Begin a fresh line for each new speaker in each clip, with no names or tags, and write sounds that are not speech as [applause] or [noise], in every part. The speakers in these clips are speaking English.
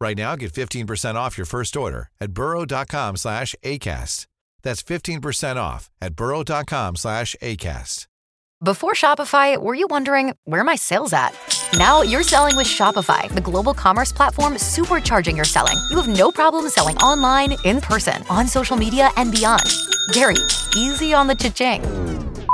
Right now, get 15% off your first order at burrow.com slash ACAST. That's 15% off at burrow.com slash ACAST.
Before Shopify, were you wondering where my sales at? Now you're selling with Shopify, the global commerce platform supercharging your selling. You have no problem selling online, in person, on social media, and beyond. Gary, easy on the cha-ching.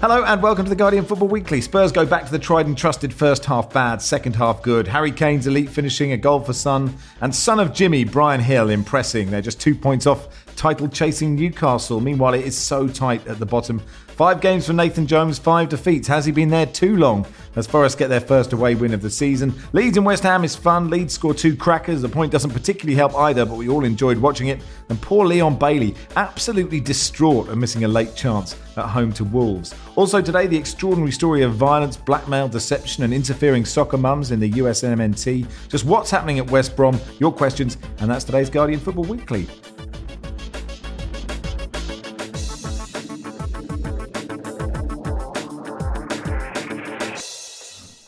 Hello and welcome to the Guardian Football Weekly. Spurs go back to the tried and trusted first half bad, second half good. Harry Kane's elite finishing, a goal for Son, and son of Jimmy, Bryan Gil, impressing. They're just two points off title chasing Newcastle. Meanwhile, it is so tight at the bottom. Five games for Nathan Jones, five defeats. Has he been there too long? As Forest get their first away win of the season. Leeds and West Ham is fun. Leeds score two crackers. The point doesn't particularly help either, but we all enjoyed watching it. And poor Leon Bailey, absolutely distraught at missing a late chance at home to Wolves. Also today, the extraordinary story of violence, blackmail, deception, and interfering soccer mums in the USMNT. Just what's happening at West Brom, your questions, and that's today's Guardian Football Weekly.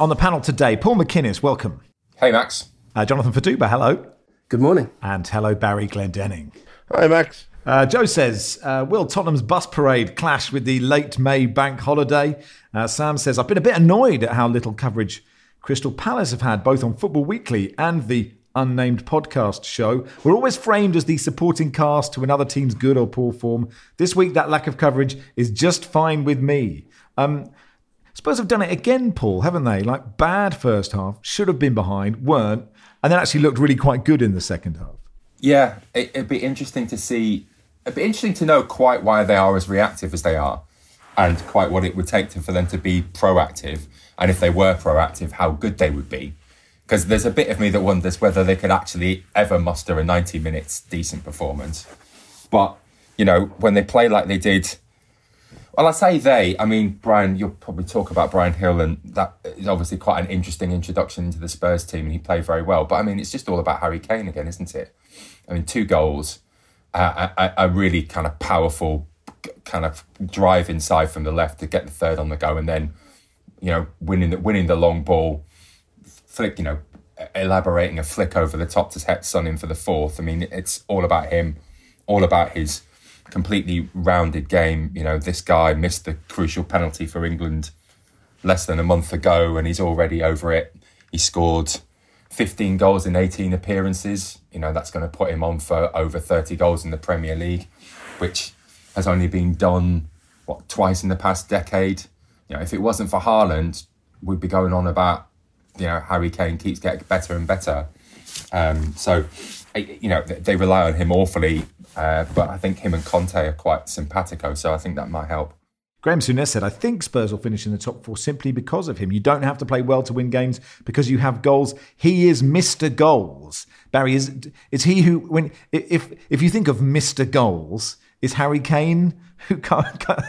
On the panel today, Paul MacInnes, welcome.
Hey, Max.
Uh, Jonathan Fadugba, hello.
Good morning.
And hello, Barry Glendenning.
Hi, Max.
Uh, Joe says, uh, will Tottenham's bus parade clash with the late May bank holiday? Uh, Sam says, I've been a bit annoyed at how little coverage Crystal Palace have had, both on Football Weekly and the unnamed podcast show. We're always framed as the supporting cast to another team's good or poor form. This week, that lack of coverage is just fine with me. Um, Spurs have done it again, Paul, haven't they? Like bad first half, should have been behind, weren't, and then actually looked really quite good in the second half.
Yeah, it, would be interesting to see. It'd be interesting to know quite why they are as reactive as they are, and quite what it would take to, for them to be proactive. And if they were proactive, how good they would be. Because there's a bit of me that wonders whether they could actually ever muster a 90 minutes decent performance. But you know, when they play like they did well, I say they. I mean, Bryan, you'll probably talk about Bryan Gil, and that is obviously quite an interesting introduction into the Spurs team, and he played very well. But I mean, it's just all about Harry Kane again, isn't it? I mean, two goals, a, a, really kind of powerful kind of drive inside from the left to get the third on the go, and then you know winning the winning the long ball, flick, you know, elaborating a flick over the top to set Son in for the fourth. I mean, it's all about him, all about his completely rounded game. You know, this guy missed the crucial penalty for England less than a month ago, and he's already over it. He scored 15 goals in 18 appearances. You know, that's going to put him on for over 30 goals in the Premier League, which has only been done, what, twice in the past decade. You know, if it wasn't for Haaland, we'd be going on about, you know, Harry Kane keeps getting better and better. Um, so, you know, they rely on him awfully uh, but I think him and Conte are quite simpatico, so I think that might help.
Graham Souness said, I think Spurs will finish in the top four simply because of him. You don't have to play well to win games because you have goals. He is Mr. Goals. Barry, is is he who when if if you think of Mr. Goals, is Harry Kane [laughs] who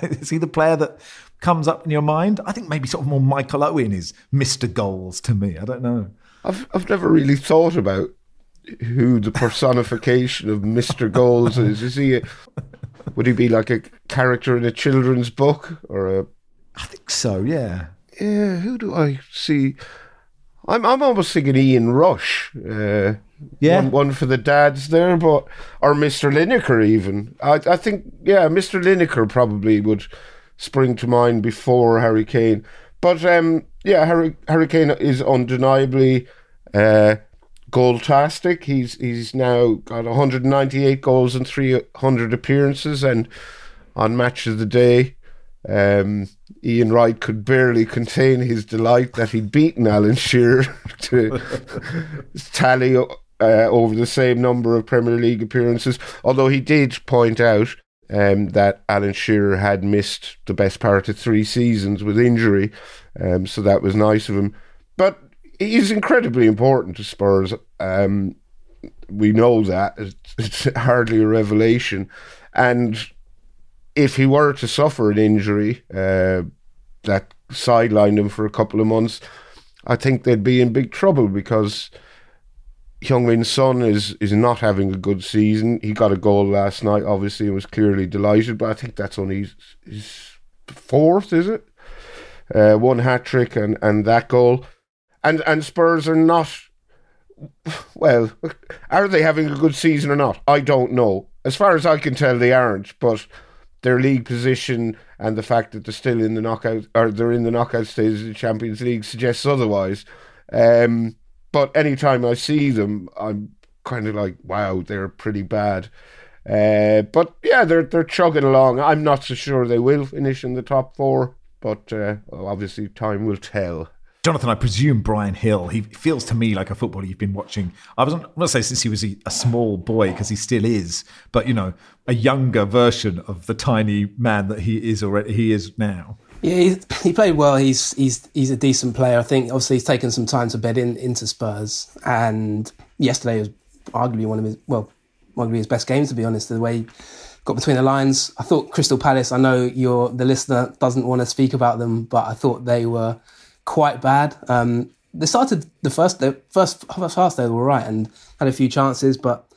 is he the player that comes up in your mind? I think maybe sort of more Michael Owen is Mr. Goals to me. I don't know.
I've I've never really thought about who the personification of Mr. Goals is. Is he? A, would he be like a character in a children's book or a?
I think so. Yeah.
Yeah. Who do I see? I'm I'm almost thinking Ian Rush. Uh, yeah. One, one, for the dads there, but or Mr. Lineker even. I I think yeah, Mr. Lineker probably would spring to mind before Harry Kane. But um, yeah, Harry Harry Kane is undeniably. Uh, goal-tastic. He's he's now got 198 goals and 300 appearances, and on Match of the Day. Um, Ian Wright could barely contain his delight that he'd beaten Alan Shearer [laughs] to [laughs] tally uh, over the same number of Premier League appearances. Although he did point out um, that Alan Shearer had missed the best part of three seasons with injury, um, so that was nice of him. But he's incredibly important to Spurs. Um, we know that it's, [laughs] it's hardly a revelation, and if he were to suffer an injury uh, that sidelined him for a couple of months, I think they'd be in big trouble because Heung-min Son is is not having a good season. He got a goal last night, obviously, and was clearly delighted. But I think that's only his, his fourth, is it? Uh, one hat trick and, and that goal, and and Spurs are not. Well, are they having a good season or not? I don't know. As far as I can tell, they aren't. But their league position and the fact that they're still in the knockout or they're in the knockout stage of the Champions League suggests otherwise. Um, but anytime I see them, I'm kind of like, wow, they're pretty bad. Uh, but yeah, they're they're chugging along. I'm not so sure they will finish in the top four, but uh, obviously time will tell.
Jonathan, I presume Bryan Gil. He feels to me like a footballer you've been watching. I I'm not say since he was a, a small boy because he still is, but you know, a younger version of the tiny man that he is already. He is now.
Yeah, he, played well. He's he's he's a decent player. I think obviously he's taken some time to bed in into Spurs, and yesterday was arguably one of his well, arguably his best games to be honest. The way he got between the lines, I thought Crystal Palace. I know you're the listener doesn't want to speak about them, but I thought they were quite bad. Um, they started the first the first half they were right and had a few chances, but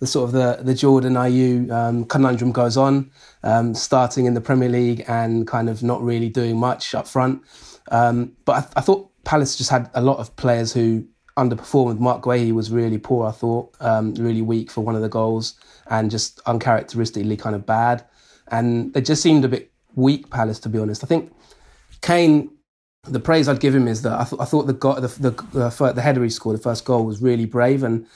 the sort of the the Jordan Ayew um, conundrum goes on, um, starting in the Premier League and kind of not really doing much up front. Um, but I, I, thought Palace just had a lot of players who underperformed. Marc Guehi was really poor, I thought, um, really weak for one of the goals and just uncharacteristically kind of bad. And they just seemed a bit weak, Palace, to be honest. I think Kane the praise I'd give him is that I, th- I thought the, go- the, the, the, the header he scored, the first goal, was really brave. And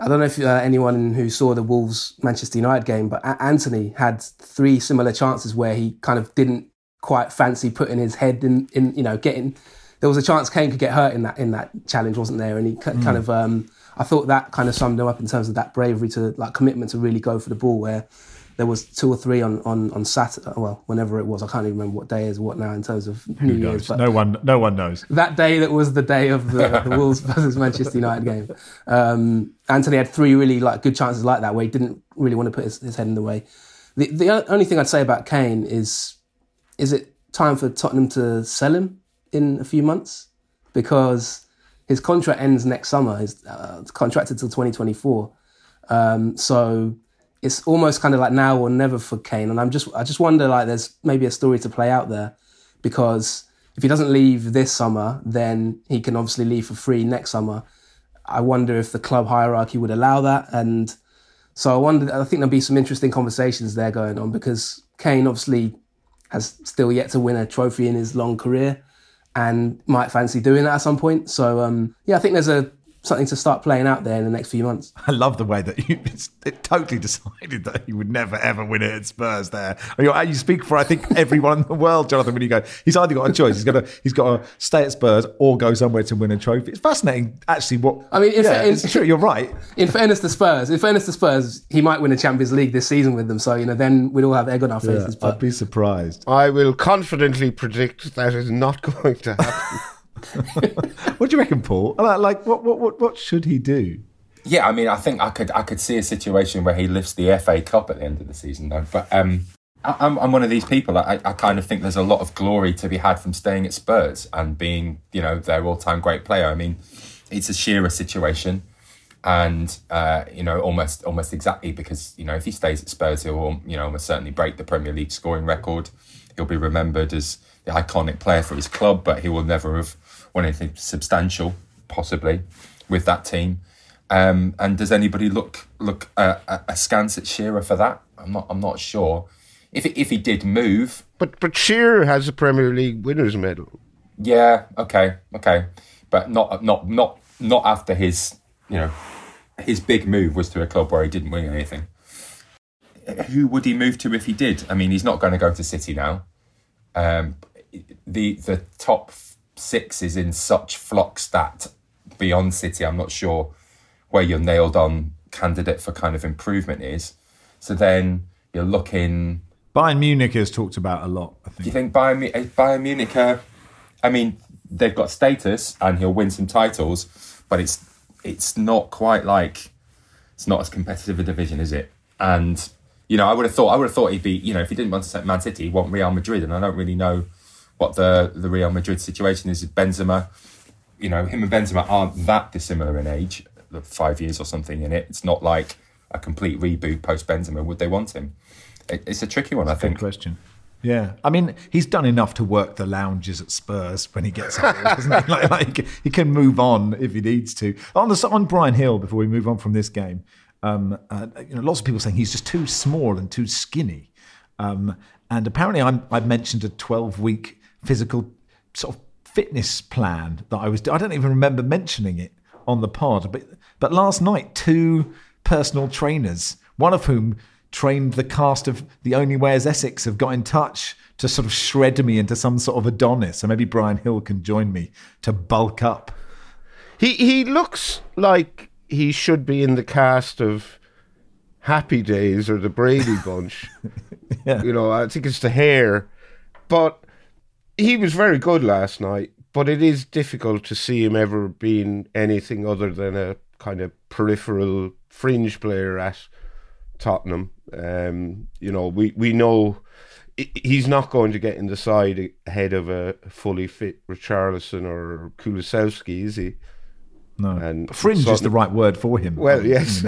I don't know if uh, anyone who saw the Wolves Manchester United game, but a- Antony had three similar chances where he kind of didn't quite fancy putting his head in, in you know, getting. There was a chance Kane could get hurt in that in that challenge, wasn't there? And he mm. kind of, um, I thought that kind of summed him up in terms of that bravery to like commitment to really go for the ball. Where there was two or three on on on Saturday. Well, whenever it was, I can't even remember what day is what now in terms of New
Who
Year's.
But no one, no one knows.
That day that was the day of the, the [laughs] Wolves versus Manchester United game. Um, Antony had three really like good chances like that where he didn't really want to put his, his head in the way. The the only thing I'd say about Kane is, is it time for Tottenham to sell him in a few months because his contract ends next summer. He's uh, contracted till 2024. Um, so it's almost kind of like now or never for Kane. And I'm just I just wonder like there's maybe a story to play out there because if he doesn't leave this summer, then he can obviously leave for free next summer. I wonder if the club hierarchy would allow that. And so I wonder I think there'll be some interesting conversations there going on because Kane obviously has still yet to win a trophy in his long career and might fancy doing that at some point. So um, yeah, I think there's a something to start playing out there in the next few months.
I love the way that you it totally decided that he would never ever win it at Spurs. There, you speak for I think everyone in the world, Jonathan. When you go, he's either got a choice. He's got to he's got to stay at Spurs or go somewhere to win a trophy. It's fascinating, actually. What
I mean,
yeah, in, it's true. You're right.
In fairness to Spurs, in fairness to Spurs, he might win a Champions League this season with them. So you know, then we'd all have egg on our faces.
Yeah, but I'd be surprised.
I will confidently predict that is not [laughs] going to happen.
What do you reckon, Paul? Like, what, what, what, what should he do?
Yeah, I mean, I think I could, I could see a situation where he lifts the FA Cup at the end of the season, though. But um, I, am I'm one of these people. I, I kind of think there's a lot of glory to be had from staying at Spurs and being, you know, their all-time great player. I mean, it's a Shearer situation, and uh, you know, almost, almost exactly because you know, if he stays at Spurs, he'll, you know, almost certainly break the Premier League scoring record. He'll be remembered as the iconic player for his club, but he will never have won anything substantial, possibly, with that team. Um, and does anybody look look uh, askance at Shearer for that? I'm not. I'm not sure. If if he did move,
but but Shearer has a Premier League winners medal.
Yeah. Okay. Okay. But not not not not after his you know his big move was to a club where he didn't win anything. who would he move to if he did? I mean, he's not going to go to City now. Um, the the top six is in such flux that beyond City, I'm not sure where your nailed on candidate for kind of improvement is. So then you're looking.
Bayern Munich has talked about a lot. I think.
Do you think Bayern, Bayern Munich? Uh, I mean, they've got status, and he'll win some titles, but it's it's not quite like it's not as competitive a division, is it? And you know, I would have thought I would have thought he'd be, you know, if he didn't want to set Man City, he'd want Real Madrid, and I don't really know what the the Real Madrid situation is. Benzema, you know, him and Benzema aren't that dissimilar in age, five years or something in it. It's not like a complete reboot post Benzema. Would they want him? It, it's a tricky one,
That's
I think.
question. Yeah, I mean, he's done enough to work the lounges at Spurs when he gets old, [laughs] doesn't he? Like, like, he can move on if he needs to. On the on Bryan Gil, before we move on from this game, um, uh, you know, lots of people saying he's just too small and too skinny. Um, and apparently, I'm, I mentioned a 12 week physical sort of fitness plan that I was. doing. I don't even remember mentioning it on the pod, but but last night, two personal trainers, one of whom trained the cast of The Only Way is Essex, have got in touch to sort of shred me into some sort of Adonis. So maybe Bryan Gil can join me to bulk up.
He he looks like he should be in the cast of Happy Days or the Brady Bunch. [laughs] yeah. You know, I think it's the hair. But he was very good last night, but it is difficult to see him ever being anything other than a kind of peripheral fringe player at Tottenham. Um, you know, we, we know he's not going to get in the side ahead of a fully fit Richarlison or Kulusevski, is he?
No, and fringe is the right word for him.
Well, yes.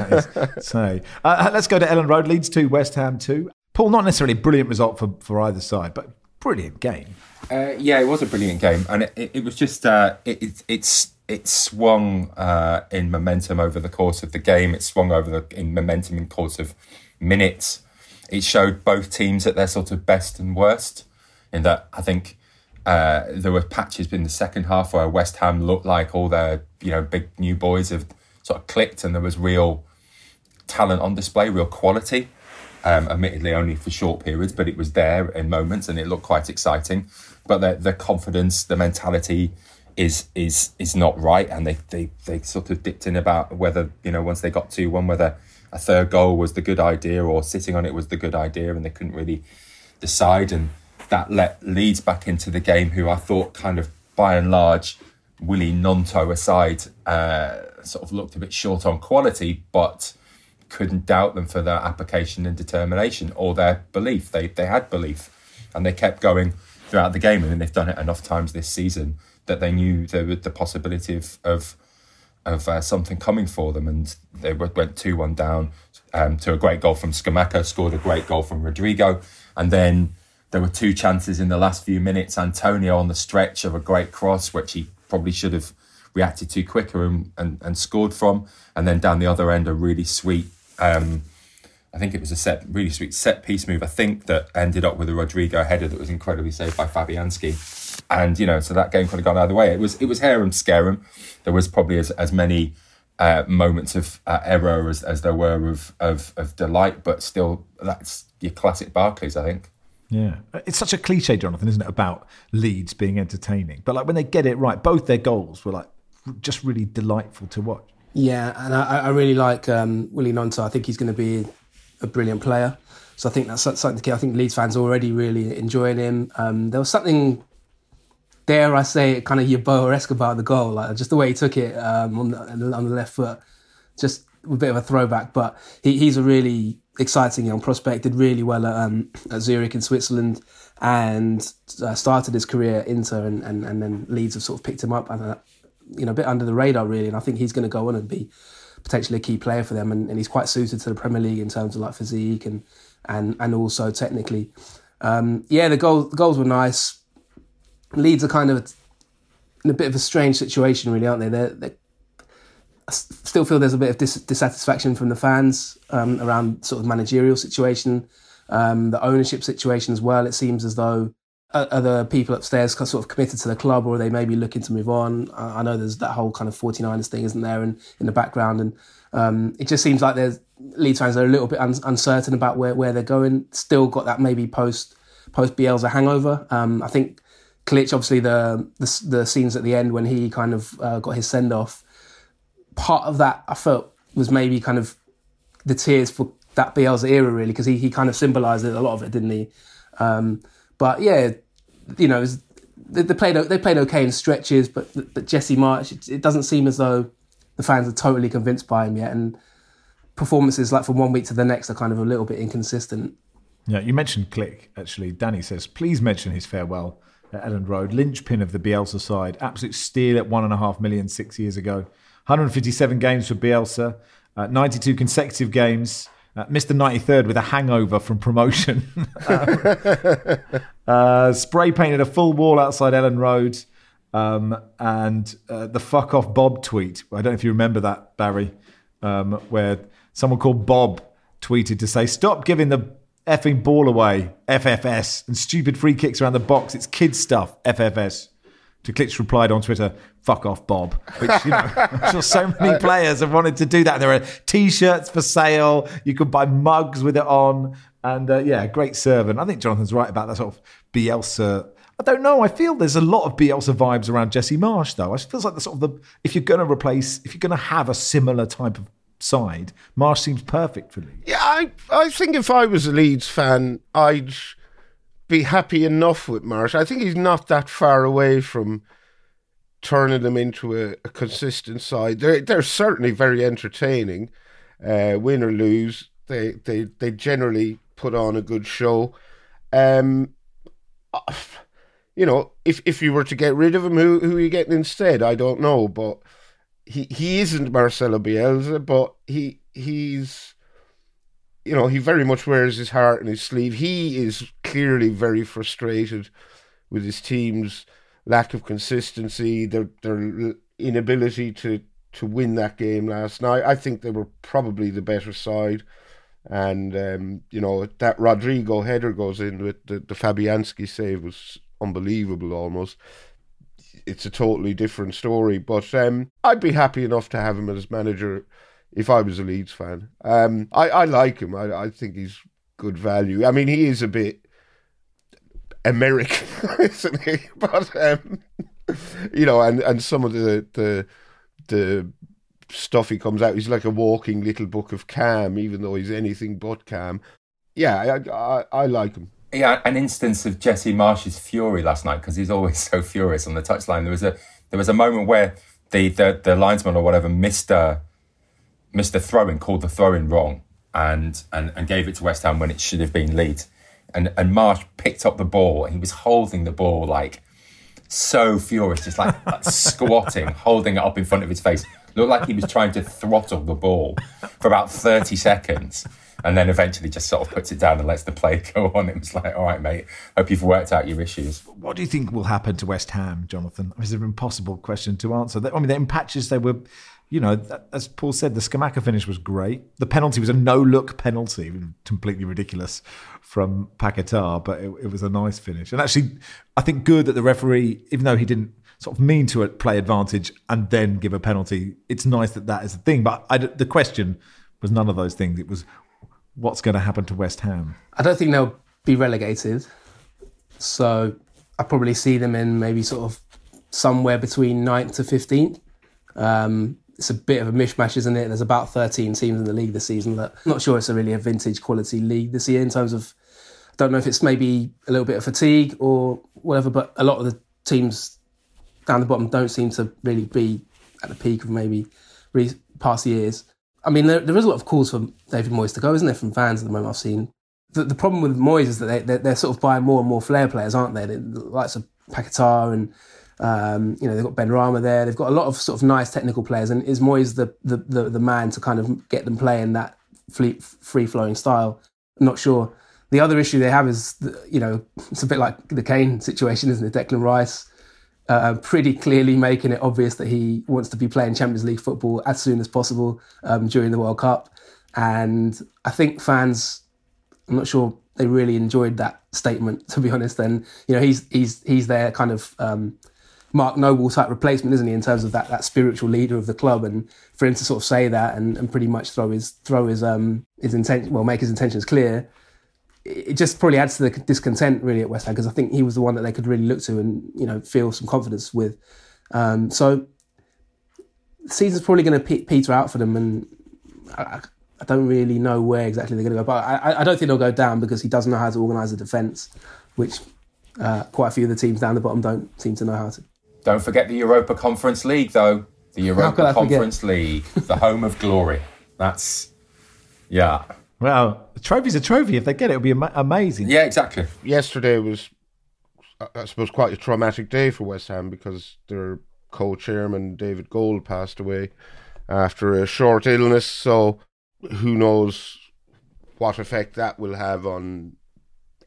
so [laughs] uh, let's go to Elland Road. Leeds two, West Ham two. Paul, not necessarily a brilliant result for, for either side, but brilliant game.
Uh, yeah, it was a brilliant game, and it, it, was just uh, it, it, it's it swung uh, in momentum over the course of the game. It swung over the in momentum in course of minutes. It showed both teams at their sort of best and worst. In that, I think uh, there were patches in the second half where West Ham looked like all their you know big new boys have sort of clicked, and there was real talent on display, real quality. Um, admittedly, only for short periods, but it was there in moments, and it looked quite exciting. But the, the confidence, the mentality is is is not right, and they, they they sort of dipped in about whether you know once they got to one whether a third goal was the good idea or sitting on it was the good idea, and they couldn't really decide, and that let Leeds back into the game, who I thought kind of by and large, Willy Gnonto aside, uh, sort of looked a bit short on quality, but couldn't doubt them for their application and determination or their belief. They they had belief, and they kept going throughout the game, and they've done it enough times this season that they knew there was the possibility of of, of uh, something coming for them, and they went two one down um, to a great goal from Scamacca, scored a great goal from Rodrigo, and then there were two chances in the last few minutes. Antonio on the stretch of a great cross, which he probably should have reacted to quicker and, and, and scored from, and then down the other end a really sweet. Um, I think it was a set, really sweet set piece move. I think that ended up with a Rodrigo header that was incredibly saved by Fabianski, and you know, so that game could have gone either way. It was it was harum scarum. There was probably as as many uh, moments of uh, error as, as there were of, of of delight, but still, that's your classic Barclays, I think.
Yeah, it's such a cliche, Jonathan, isn't it, about Leeds being entertaining? But like when they get it right, both their goals were like just really delightful to watch.
Yeah, and I, I really like um, Willy Gnonto. I think he's going to be a brilliant player. So I think that's something to keep. I think Leeds fans are already really enjoying him. Um, there was something, dare I say, kind of Yeboah-esque about the goal, like just the way he took it um, on, the, on the left foot, just a bit of a throwback. But he, he's a really exciting young prospect. Did really well at, um, at Zurich in Switzerland, and uh, started his career at Inter, and, and, and then Leeds have sort of picked him up, and uh, you know, a bit under the radar really. And I think he's going to go on and be potentially a key player for them, and, and he's quite suited to the Premier League in terms of like physique and and and also technically. Um, yeah, the goals the goals were nice. Leeds are kind of in a bit of a strange situation, really, aren't they? They're, they're I still feel there's a bit of dis- dissatisfaction from the fans um, around sort of managerial situation, um, the ownership situation as well. It seems as though other people upstairs sort of committed to the club or are they maybe looking to move on. I know there's that whole kind of 49ers thing, isn't there, in, in the background. And um, it just seems like there's Leeds fans are a little bit un- uncertain about where, where they're going. Still got that maybe post post Bielsa hangover. Um, I think Klich, obviously the, the, the scenes at the end when he kind of uh, got his send off. Part of that I felt was maybe kind of the tears for that Bielsa era really because he he kind of symbolised a lot of it, didn't he? Um, but yeah, you know, was, they, they, played they played okay in stretches, but but Jesse Marsch, it, it doesn't seem as though the fans are totally convinced by him yet, and performances like from one week to the next are kind of a little bit inconsistent.
Yeah, you mentioned Klich actually. Danny says, please mention his farewell at Elland Road, linchpin of the Bielsa side, absolute steal at one and a half million six years ago. 157 games for Bielsa, uh, 92 consecutive games. Uh, the 93rd with a hangover from promotion. [laughs] uh, spray painted a full wall outside Elland Road. Um, and uh, the fuck off Bob tweet. I don't know if you remember that, Barry, um, where someone called Bob tweeted to say, Stop giving the effing ball away, FFS, and stupid free kicks around the box. It's kid stuff, FFS. To Klich replied on Twitter, fuck off, Bob. Which, you know, I'm sure so many [laughs] players have wanted to do that. There are t shirts for sale. You could buy mugs with it on. And uh, yeah, great servant. I think Jonathan's right about that sort of Bielsa. I don't know. I feel there's a lot of Bielsa vibes around Jesse Marsch, though. It feels like the sort of the if you're going to replace, if you're going to have a similar type of side, Marsch seems perfect for Leeds.
Yeah, I I think if I was a Leeds fan, I'd be happy enough with Marsch. I think he's not that far away from turning them into a, a consistent side. They're they're certainly very entertaining. Uh, win or lose, they they they generally put on a good show. Um, you know, if if you were to get rid of him, who who are you getting instead? I don't know, but he he isn't Marcelo Bielsa, but he he's you know he very much wears his heart in his sleeve. He is clearly very frustrated with his team's lack of consistency, their their inability to to win that game last night. I think they were probably the better side. And um, you know that Rodrigo header goes in with the, the Fabianski save was unbelievable almost. It's a totally different story, but um, I'd be happy enough to have him as manager if I was a Leeds fan. Um, I, I like him. I, I think he's good value. I mean, he is a bit American, [laughs] isn't he? But um, you know, and, and some of the the the stuff he comes out, he's like a walking little book of Cam, even though he's anything but Cam. Yeah, I I, I like him.
Yeah, an instance of Jesse Marsch's fury last night because he's always [laughs] so furious on the touchline. There was a there was a moment where the the, the linesman or whatever missed a missed a throw called the throwing wrong, and, and and gave it to West Ham when it should have been lead. and and Marsch picked up the ball and he was holding the ball like so furious, just like, like [laughs] squatting, holding it up in front of his face. Looked like he was trying to throttle the ball for about thirty seconds, and then eventually just sort of puts it down and lets the play [laughs] go on. It was like, all right, mate, hope you've worked out your issues.
What do you think will happen to West Ham, Jonathan? It's an impossible question to answer. I mean, in patches they were you know, as Paul said, the Scamacca finish was great. The penalty was a no-look penalty, completely ridiculous from Paquetá, but it, it, was a nice finish. And actually, I think good that the referee, even though he didn't sort of mean to play advantage and then give a penalty, it's nice that that is a thing. But I, the question was none of those things. It was what's going to happen to West Ham.
I don't think they'll be relegated, so I probably see them in maybe sort of somewhere between 9th to fifteenth. Um, it's a bit of a mishmash, isn't it? There's about 13 teams in the league this season. That I'm not sure it's a really a vintage quality league this year in terms of. I don't know if it's maybe a little bit of fatigue or whatever, but a lot of the teams down the bottom don't seem to really be at the peak of maybe past years. I mean, there, there is a lot of calls for David Moyes to go, isn't there, from fans at the moment I've seen. The, the problem with Moyes is that they, they're, they're, sort of buying more and more flair players, aren't they? The likes of Paquetá and um, you know, they've got Benrahma there. They've got a lot of sort of nice technical players, and is Moyes the, the the, the man to kind of get them playing that free flowing style? I'm not sure. The other issue they have is, you know, it's a bit like the Kane situation, isn't it? Declan Rice uh, pretty clearly making it obvious that he wants to be playing Champions League football as soon as possible um, during the World Cup, and I think fans, I'm not sure they really enjoyed that statement [laughs] to be honest. And you know, he's he's he's there kind of. Um, Mark Noble type replacement, isn't he, in terms of that, that spiritual leader of the club, and for him to sort of say that and, and pretty much throw his throw his um his intention, well, make his intentions clear, it just probably adds to the discontent really at West Ham because I think he was the one that they could really look to and you know feel some confidence with. Um, so the season's probably going to pe- peter out for them, and I, I, don't really know where exactly they're going to go. But I, I, don't think they'll go down because he doesn't know how to organise a defence, which uh, quite a few of the teams down the bottom don't seem to know how to.
Don't forget the Europa Conference League, though. The Europa Conference League, the home of glory. That's yeah.
Well, a trophy's a trophy. If they get it, it'll be am- amazing.
Yeah, exactly.
Yesterday was, uh, I suppose, quite a traumatic day for West Ham because their co-chairman David Gold passed away after a short illness. So, who knows what effect that will have on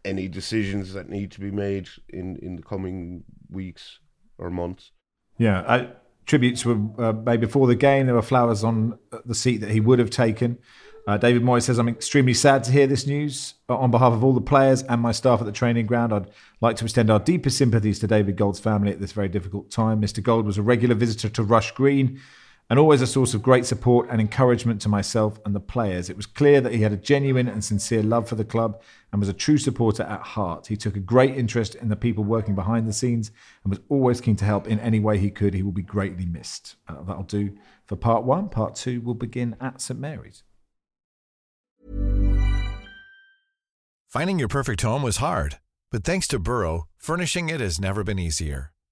any decisions that need to be made in in the coming weeks or months.
Yeah, I, tributes were uh, made before the game. There were flowers on the seat that he would have taken. Uh, David Moyes says, I'm extremely sad to hear this news. On behalf of all the players and my staff at the training ground, I'd like to extend our deepest sympathies to David Gold's family at this very difficult time. Mr. Gold was a regular visitor to Rush Green and always a source of great support and encouragement to myself and the players. It was clear that he had a genuine and sincere love for the club and was a true supporter at heart. He took a great interest in the people working behind the scenes and was always keen to help in any way he could. He will be greatly missed. Uh, that'll do for part one. Part two will begin at St Mary's.
Finding your perfect home was hard, but thanks to Burrow, furnishing it has never been easier.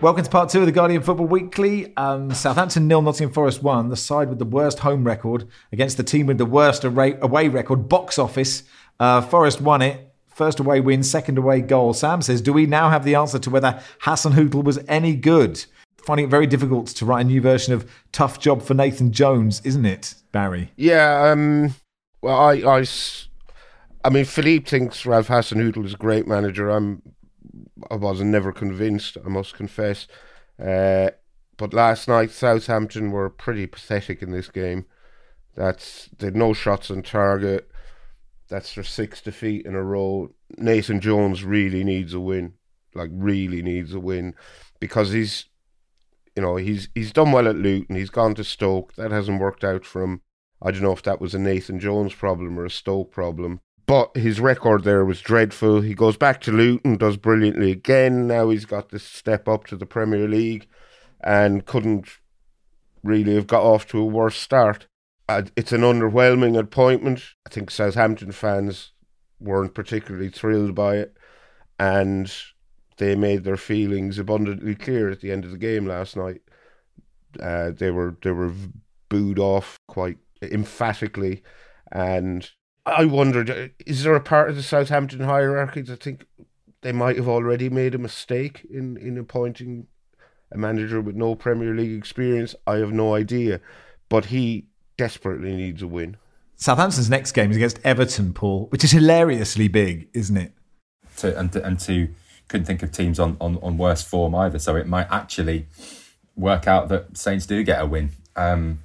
Welcome to part two of the Guardian Football Weekly. Um, Southampton nil, Nottingham Forest one. The side with the worst home record against the team with the worst away record. Box office. Uh, Forest won it. First away win, second away goal. Sam says, "Do we now have the answer to whether Hassan Hasenhüttl was any good?" Finding it very difficult to write a new version of "Tough Job for Nathan Jones," isn't it, Barry?
Yeah. Um, well, I, I, I mean, Philippe thinks Ralph Hasenhüttl is a great manager. I'm I was never convinced, I must confess. Uh, but last night, Southampton were pretty pathetic in this game. That's they had no shots on target. That's their sixth defeat in a row. Nathan Jones really needs a win, like really needs a win, because he's, you know, he's he's done well at Luton. He's gone to Stoke. That hasn't worked out for him. I don't know if that was a Nathan Jones problem or a Stoke problem. But his record there was dreadful. He goes back to Luton, does brilliantly again. Now he's got this step up to the Premier League and couldn't really have got off to a worse start. It's an underwhelming appointment. I think Southampton fans weren't particularly thrilled by it, and they made their feelings abundantly clear at the end of the game last night. Uh, they were they were booed off quite emphatically, and I wondered, is there a part of the Southampton hierarchy that think they might have already made a mistake in, in appointing a manager with no Premier League experience? I have no idea. But he desperately needs a win.
Southampton's next game is against Everton, Paul, which is hilariously big, isn't it?
To, and, to, and to couldn't think of teams on, on, on worse form either. So it might actually work out that Saints do get a win. Um,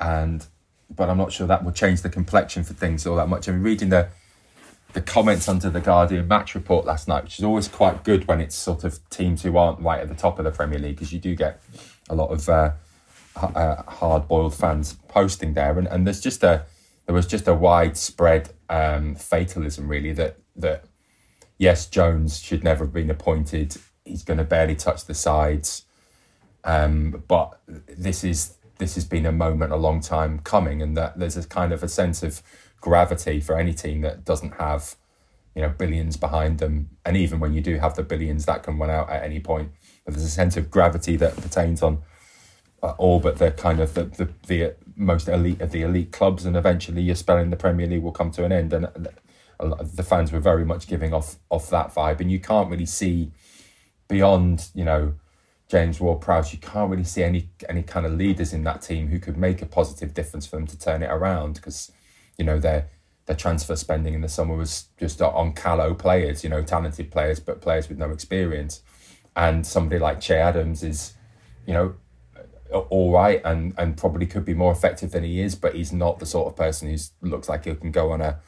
and but I'm not sure that will change the complexion for things all that much. I mean, reading the the comments under the Guardian match report last night, which is always quite good when it's sort of teams who aren't right at the top of the Premier League, because you do get a lot of uh, uh, hard boiled fans posting there, and, and there's just a there was just a widespread um, fatalism really that that yes, Jones should never have been appointed. He's going to barely touch the sides, um, but this is this has been a moment a long time coming, and that there's a kind of a sense of gravity for any team that doesn't have, you know, billions behind them. And even when you do have the billions, that can run out at any point. But there's a sense of gravity that pertains on uh, all but the kind of the, the, the most elite of the elite clubs, and eventually your spell in the Premier League will come to an end. And the fans were very much giving off off that vibe, and you can't really see beyond you know James Ward-Prowse, you can't really see any any kind of leaders in that team who could make a positive difference for them to turn it around because you know their their transfer spending in the summer was just on callow players, you know, talented players, but players with no experience. And somebody like Che Adams is, you know, all right and and probably could be more effective than he is, but he's not the sort of person who looks like he can go on a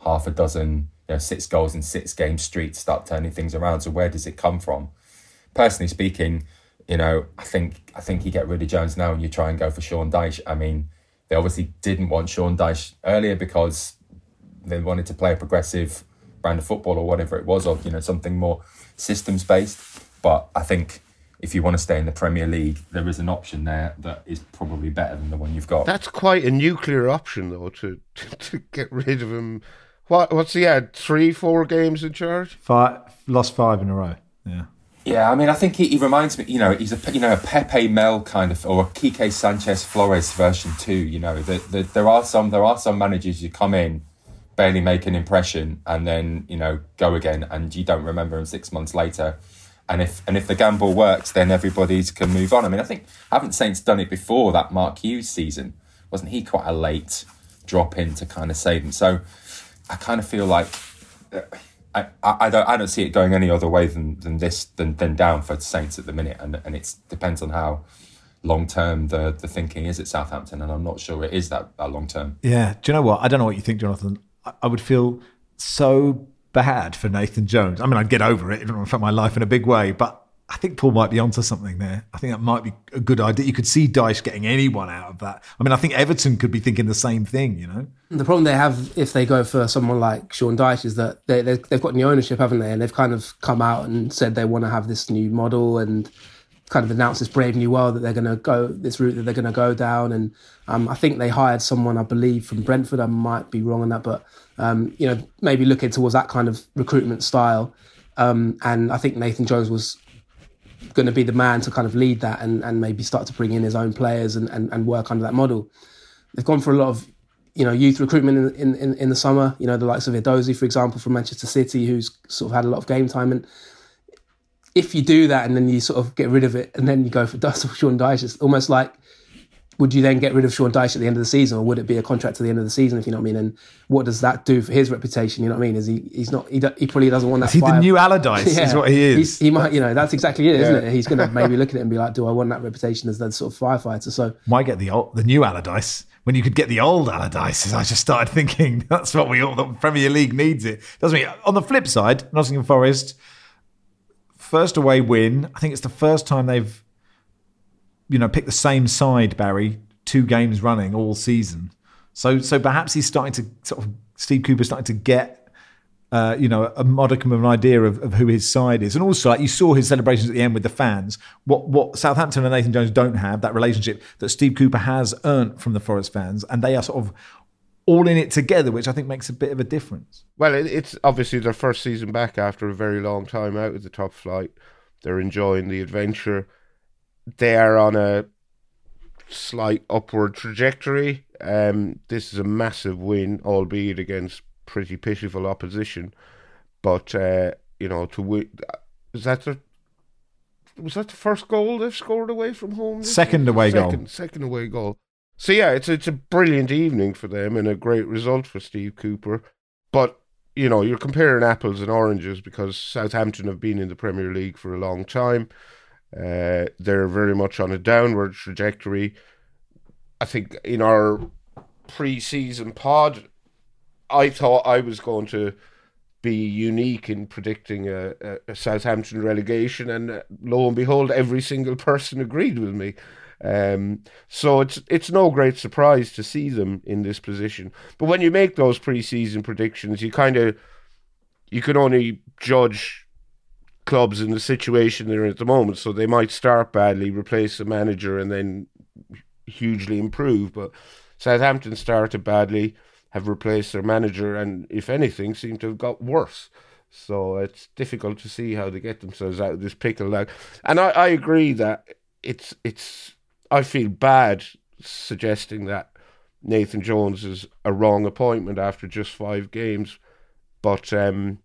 half a dozen, you know, six goals in six game streak, start turning things around. So where does it come from? Personally speaking, you know, I think I think you get rid of Jones now and you try and go for Sean Dyche. I mean, they obviously didn't want Sean Dyche earlier because they wanted to play a progressive brand of football or whatever it was, or you know, something more systems based. But I think if you want to stay in the Premier League, there is an option there that is probably better than the one you've got.
That's quite a nuclear option, though, to to, to get rid of him. What what's he had? Three, four games in charge?
Five, lost five in a row. Yeah.
Yeah, I mean, I think he, he reminds me. You know, he's a you know a Pepe Mel kind of or a Quique Sanchez Flores version too. You know, the, the, there are some there are some managers who come in, barely make an impression, and then you know go again, and you don't remember him six months later and if and if the gamble works, then everybody's can move on. I mean, I think haven't Saints done it before that Mark Hughes season? Wasn't he quite a late drop in to kind of save them? So I kind of feel like uh, I, I, don't I don't see it going any other way than, than this than, than down for Saints at the minute, and and it depends on how long term the the thinking is at Southampton, and I'm not sure it is that, that long term.
Yeah, do you know what? I don't know what you think, Jonathan. I, I would feel so bad for Nathan Jones. I mean, I'd get over it. It would affect my life in a big way, but I think Paul might be onto something there. I think that might be a good idea. You could see Dyche getting anyone out of that. I mean, I think Everton could be thinking the same thing, you know?
The problem they have if they go for someone like Sean Dyche is that they, they've got new ownership, haven't they? And they've kind of come out and said they want to have this new model and kind of announced this brave new world that they're going to go this route that they're going to go down. And um, I think they hired someone, I believe, from Brentford. I might be wrong on that, but um, you know, maybe looking towards that kind of recruitment style. Um, and I think Nathan Jones was going to be the man to kind of lead that and, and maybe start to bring in his own players and, and, and work under that model. They've gone for a lot of you know youth recruitment in, in, in the summer. You know the likes of Edozie, for example, from Manchester City, who's sort of had a lot of game time. And if you do that and then you sort of get rid of it and then you go for [laughs] Dust or Sean Dyche, it's almost like would you then get rid of Sean Dyche at the end of the season, or would it be a contract to the end of the season? If you know what I mean, and what does that do for his reputation? You know what I mean? Is he? He's not. He, he probably doesn't want that.
Is he
fire.
the new Allardyce? [laughs] yeah. Is what he is. He's,
he might. You know, that's exactly it, isn't it? He's going [laughs] to maybe look at it and be like, "Do I want that reputation as that sort of firefighter?" So
might get the old, the new Allardyce when you could get the old Allardyce. I just started thinking [laughs] that's what we all. The Premier League needs it, doesn't it? On the flip side, Nottingham Forest first away win. I think it's the first time they've you know picked the same side, Barry, two games running all season. So so perhaps he's starting to sort of Steve Cooper starting to get uh, you know, a modicum of an idea of, of who his side is. And also, like you saw his celebrations at the end with the fans. What what Southampton and Nathan Jones don't have that relationship that Steve Cooper has earned from the Forest fans, and they are sort of all in it together, which I think makes a bit of a difference.
Well, it, it's obviously their first season back after a very long time out of the top flight. They're enjoying the adventure. They are on a slight upward trajectory. Um, this is a massive win, albeit against pretty pitiful opposition. But uh, you know, to win is that the was that the first goal they've scored away from home?
Second away
second,
goal.
Second away goal. So yeah, it's it's a brilliant evening for them and a great result for Steve Cooper. But you know, you're comparing apples and oranges because Southampton have been in the Premier League for a long time. Uh, they're very much on a downward trajectory. I think in our pre-season pod, I thought I was going to be unique in predicting a, a, Southampton relegation, and uh, lo and behold, every single person agreed with me. Um, so it's it's no great surprise to see them in this position. But when you make those pre-season predictions, you kind of you can only judge clubs in the situation they're in at the moment. So they might start badly, replace the manager, and then hugely improve. But Southampton started badly, have replaced their manager, and if anything, seem to have got worse. So it's difficult to see how they get themselves out of this pickle. Like, and I, I agree that it's it's. I feel bad suggesting that Nathan Jones is a wrong appointment after just five games, but um,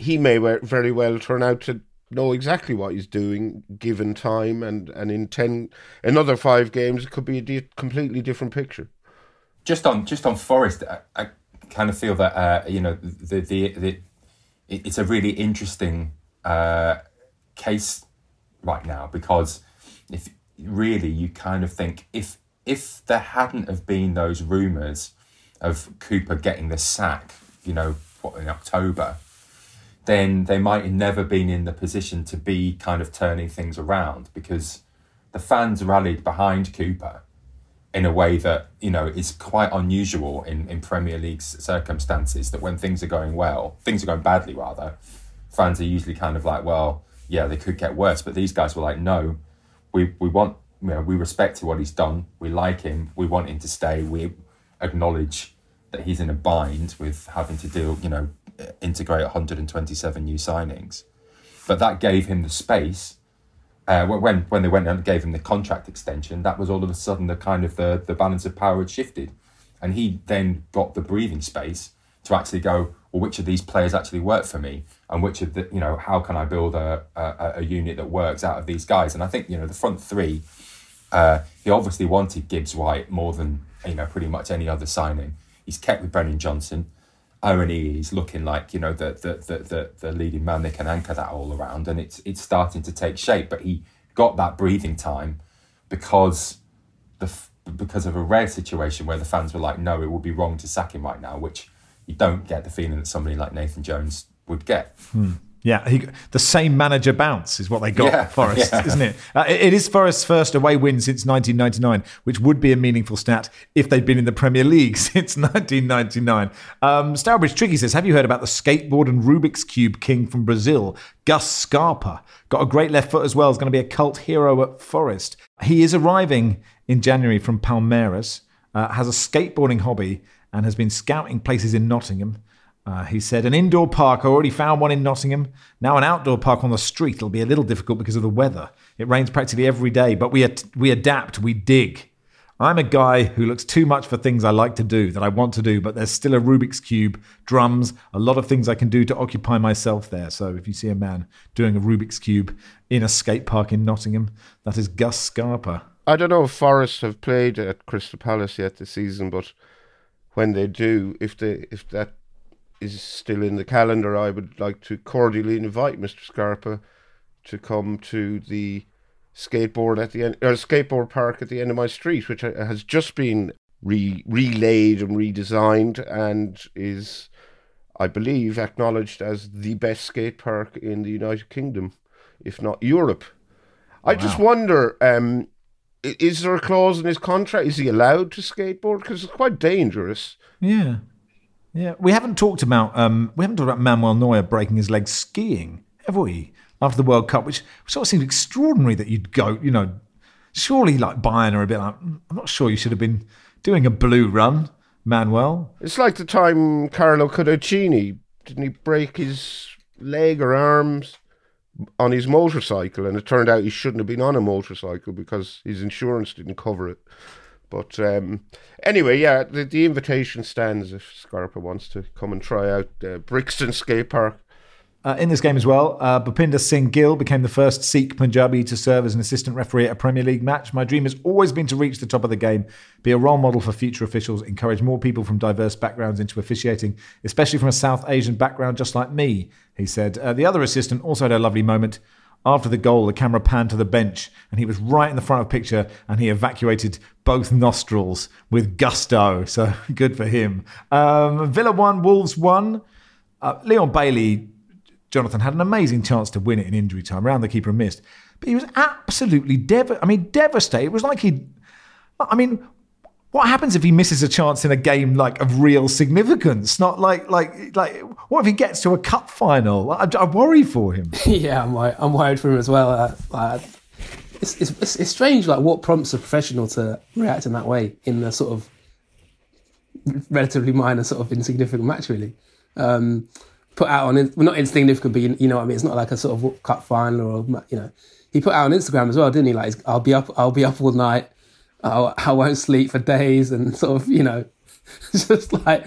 he may very well turn out to know exactly what he's doing given time, and and in ten another five games, it could be a di- completely different picture.
Just on just on Forest, I, I kind of feel that uh, you know the, the the it's a really interesting uh, case right now because if really you kind of think if if there hadn't have been those rumours of Cooper getting the sack, you know, what in October, then they might have never been in the position to be kind of turning things around because the fans rallied behind Cooper in a way that you know is quite unusual in, in Premier League circumstances. That when things are going well, things are going badly rather, fans are usually kind of like, well, yeah, they could get worse. But these guys were like, no, we we want you know we respect what he's done, we like him, we want him to stay, we acknowledge that he's in a bind with having to deal, you know, integrate 127 new signings. But that gave him the space. Uh, when when they went and gave him the contract extension, that was all of a sudden the kind of the, the balance of power had shifted, and he then got the breathing space to actually go, well, which of these players actually work for me, and which of the you know how can I build a a, a unit that works out of these guys? And I think you know the front three, uh, he obviously wanted Gibbs White more than you know pretty much any other signing. He's kept with Brennan Johnson. Awoniyi is looking like you know the, the the, the the leading man they can anchor that all around, and it's it's starting to take shape. But he got that breathing time because the because of a rare situation where the fans were like, no, it would be wrong to sack him right now, which you don't get the feeling that somebody like Nathan Jones would get.
Hmm. Yeah, he, the same manager bounce is what they got
Yeah, [laughs]
Forest,
yeah.
isn't it? Uh, it? It is Forest's first away win since 1999, which would be a meaningful stat if they'd been in the Premier League [laughs] since 1999. Um, Stourbridge Tricky says, "Have you heard about the skateboard and Rubik's cube king from Brazil, Gus Scarpa? Got a great left foot as well. Is going to be a cult hero at Forest. He is arriving in January from Palmeiras. Uh, has a skateboarding hobby and has been scouting places in Nottingham." Uh, he said, an indoor park. I already found one in Nottingham. Now an outdoor park on the street. It'll be a little difficult because of the weather. It rains practically every day, but we, ad- we adapt, we dig. I'm a guy who looks too much for things I like to do, that I want to do, but there's still a Rubik's Cube, drums, a lot of things I can do to occupy myself there. So if you see a man doing a Rubik's Cube in a skate park in Nottingham, that is Gus Scarpa.
I don't know if Forest have played at Crystal Palace yet this season, but when they do, if they if that is still in the calendar, I would like to cordially invite Mr. Scarpa to come to the skateboard at the end or skateboard park at the end of my street, which has just been re relaid and redesigned and is, I believe, acknowledged as the best skate park in the United Kingdom, if not Europe. I just wonder, um, is there a clause in his contract? Is he allowed to skateboard? Because it's quite dangerous.
Yeah. Yeah. We haven't talked about um, we haven't talked about Manuel Neuer breaking his leg skiing, have we? After the World Cup, which sort of seems extraordinary that you'd go, you know, surely like Bayern are a bit like, "Mm, I'm not sure you should have been doing a blue run, Manuel.
It's like the time Carlo Cudicini didn't he break his leg or arms on his motorcycle, and it turned out he shouldn't have been on a motorcycle because his insurance didn't cover it. But um, anyway, yeah, the, the invitation stands if Scarpa wants to come and try out uh, Brixton Skate Park.
Uh, in this game as well, uh, Singh Gill became the first Sikh Punjabi to serve as an assistant referee at a Premier League match. My dream has always been to reach the top of the game, be a role model for future officials, encourage more people from diverse backgrounds into officiating, especially from a South Asian background just like me, he said. Uh, the other assistant also had a lovely moment. After the goal, the camera panned to the bench, and he was right in the front of the picture, and he evacuated both nostrils with gusto. So [laughs] good for him. Um, Villa won, Wolves won. Uh, Leon Bailey Jonathan had an amazing chance to win it in injury time. Round the keeper and missed, but he was absolutely dev. I mean, devastated. It was like he. I mean, what happens if he misses a chance in a game like of real significance? Not like like like. What if he gets to a cup final? I, I worry for him. [laughs]
yeah, I'm worried, I'm worried for him as well. Uh, it's, it's, it's, it's strange, like what prompts a professional to react in that way in a sort of relatively minor, sort of insignificant match, really. Um, put out on, well, not insignificant, but you, you know what I mean. It's not like a sort of cup final or you know. He put out on Instagram as well, didn't he? Like, I'll be up, I'll be up all night. I won't sleep for days, and sort of, you know, [laughs] just like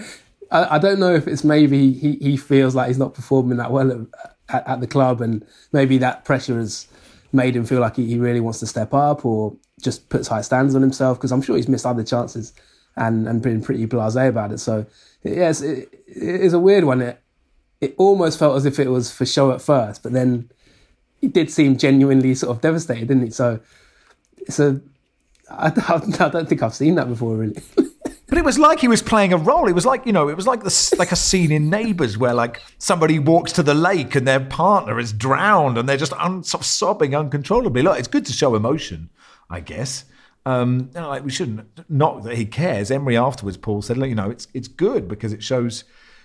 I, I don't know if it's maybe he, he feels like he's not performing that well at, at, at the club, and maybe that pressure has made him feel like he, he really wants to step up, or just puts high standards on himself. Because I'm sure he's missed other chances and and been pretty blasé about it. So yes, it, it is a weird one. It it almost felt as if it was for show at first, but then he did seem genuinely sort of devastated, didn't he? So it's a I, [laughs] I don't think I've seen that before, really. [laughs]
But it was like he was playing a role. It was like you know, it was like the like a scene in Neighbours where like somebody walks to the lake and their partner is drowned and they're just un, sobbing uncontrollably. Look, it's good to show emotion, I guess. Um, you know, like we shouldn't not that he cares. Emery afterwards, Paul said, look, you know, it's it's good because it shows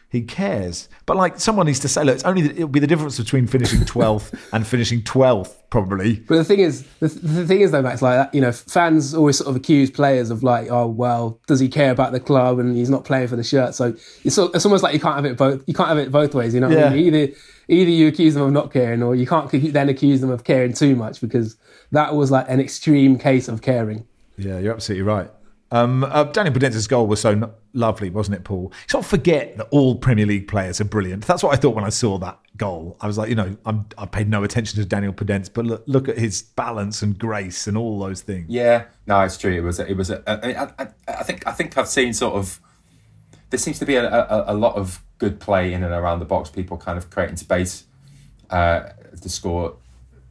he cares. But like someone needs to say, look, it's only the, it'll be the difference between finishing twelfth [laughs] and finishing twelfth, probably.
But the thing is, the, the thing is though, Max, like you know, fans always sort of accuse players of like, oh well, does he care about the club and he's not playing for the shirt? So it's it's almost like you can't have it both. You can't have it both ways. You know, yeah. I mean? either either you accuse them of not caring, or you can't then accuse them of caring too much because that was like an extreme case of caring.
Yeah, you're absolutely right. Um, uh, Daniel Podence's goal was so lovely, wasn't it, Paul? You sort of forget that all Premier League players are brilliant. That's what I thought when I saw that goal. I was like, you know, I'm, i paid no attention to Daniel Podence, but look, look, at his balance and grace and all those things.
Yeah, no, it's true. It was, it was. A, a, I, I think, I think I've seen sort of. There seems to be a, a, a, lot of good play in and around the box. People kind of creating space uh, to score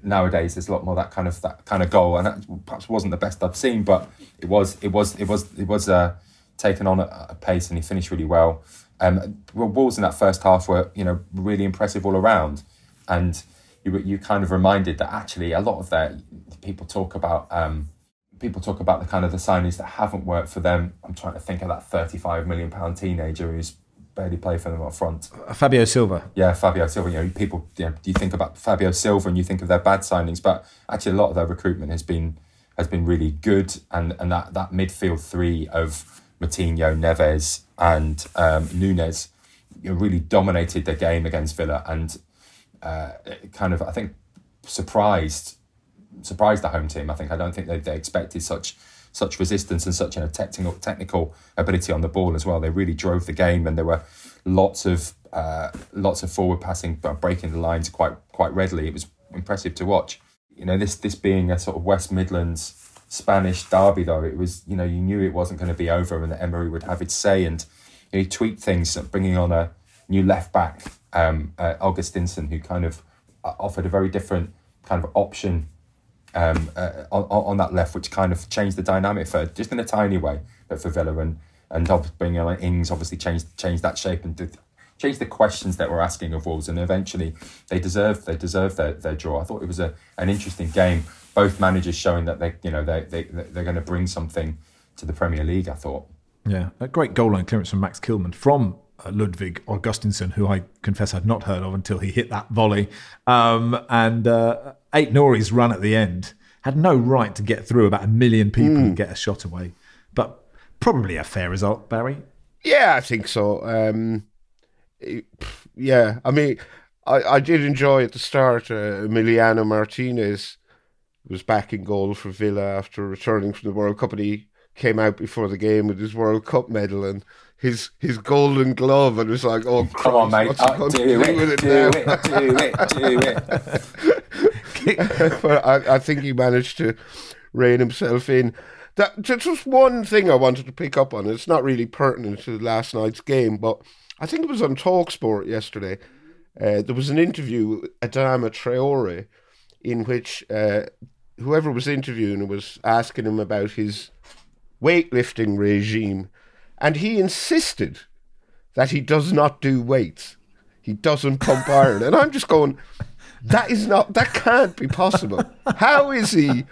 nowadays there's a lot more that kind of that kind of goal, and that perhaps wasn't the best I've seen, but it was it was it was it was uh, taken on a, a pace, and he finished really well. Um, Wolves in that first half were you know really impressive all around, and you you kind of reminded that actually a lot of that people talk about. Um, people talk about the kind of the signings that haven't worked for them. I'm trying to think of that 35 million pound teenager who's barely play for them up front.
Uh, Fabio Silva.
Yeah, Fabio Silva. You know, people. You know, you think about Fabio Silva and you think of their bad signings, but actually a lot of their recruitment has been has been really good, and and that that midfield three of Moutinho, Neves, and um, Nunes, you know, really dominated their game against Villa, and uh, kind of I think surprised surprised the home team. I think I don't think they, they expected such such resistance and such you technical technical ability on the ball as well. They really drove the game, and there were lots of uh, lots of forward passing, breaking the lines quite quite readily. It was impressive to watch. You know, this this being a sort of West Midlands Spanish derby, though, it was you know you knew it wasn't going to be over, and that Emery would have its say, and you know, he tweaked things, bringing on a new left back, um, uh, Augustinsson, who kind of uh, offered a very different kind of option um, uh, on, on that left, which kind of changed the dynamic for just in a tiny way, but for Villa and and bringing on Ings obviously changed changed that shape and did, changed the questions that we're asking of Wolves, and eventually they deserve they deserve their, their draw. I thought it was a an interesting game. Both managers showing that they you know they they they're going to bring something to the Premier League. I thought.
Yeah, a great goal line clearance from Max Kilman from uh, Ludwig Augustinsson, who I confess I'd not heard of until he hit that volley. Um, and uh, Aït-Nouri's run at the end had no right to get through about a million people mm. and get a shot away. But probably a fair result, Barry.
Yeah, I think so. Um, yeah, I mean, I, I did enjoy at the start. Uh, Emiliano Martinez was back in goal for Villa after returning from the World Cup, and he came out before the game with his World Cup medal and his his golden glove, and was like, "Oh, Christ,
come on, mate, oh, do, it, do, it, do it, do it, do it." [laughs]
but I, I, think he managed to rein himself in. That just one thing I wanted to pick up on. It's not really pertinent to last night's game, but I think it was on Talksport yesterday. Uh, there was an interview Adama Traore in which uh, whoever was interviewing was asking him about his weightlifting regime, and he insisted that he does not do weights. He doesn't pump iron, and I'm just going. That is not. That can't be possible. How is he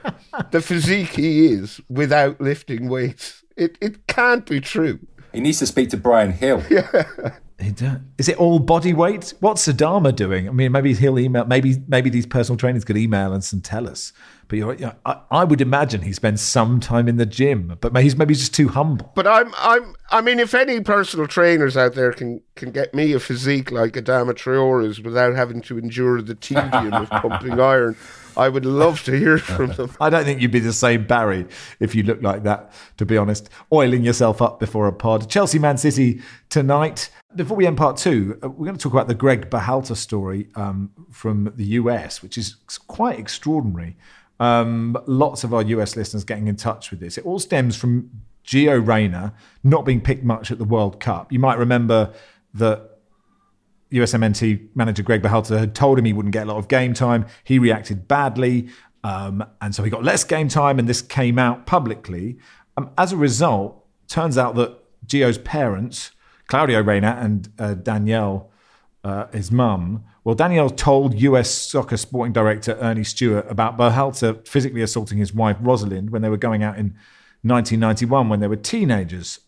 the physique he is without lifting weights? It it can't be true.
He needs to speak to Brian Hill. [laughs]
Yeah.
Is it all body weight? What's Adama doing? I mean, maybe he'll email. Maybe maybe these personal trainers could email us and tell us. But you're, you know, I, I, would imagine he spends some time in the gym, but he's maybe just too humble.
But I'm, I'm, I mean, if any personal trainers out there can can get me a physique like Adama Traore's without having to endure the tedium of [laughs] pumping iron, I would love to hear from them. [laughs]
I don't think you'd be the same Barry if you looked like that, to be honest. Oiling yourself up before a pod. Chelsea Man City tonight. Before we end part two, uh, we're going to talk about the Greg Berhalter story um, from the US, which is quite extraordinary. Um, lots of our US listeners getting in touch with this. It all stems from Gio Reyna not being picked much at the World Cup. You might remember that USMNT manager Greg Berhalter had told him he wouldn't get a lot of game time. He reacted badly, um, and so he got less game time, and this came out publicly. Um, as a result, turns out that Gio's parents, Claudio Reyna and uh, Danielle, uh, his mum, well, Danielle told US soccer sporting director Earnie Stewart about Berhalter physically assaulting his wife Rosalind when they were going out in 1991 when they were teenagers.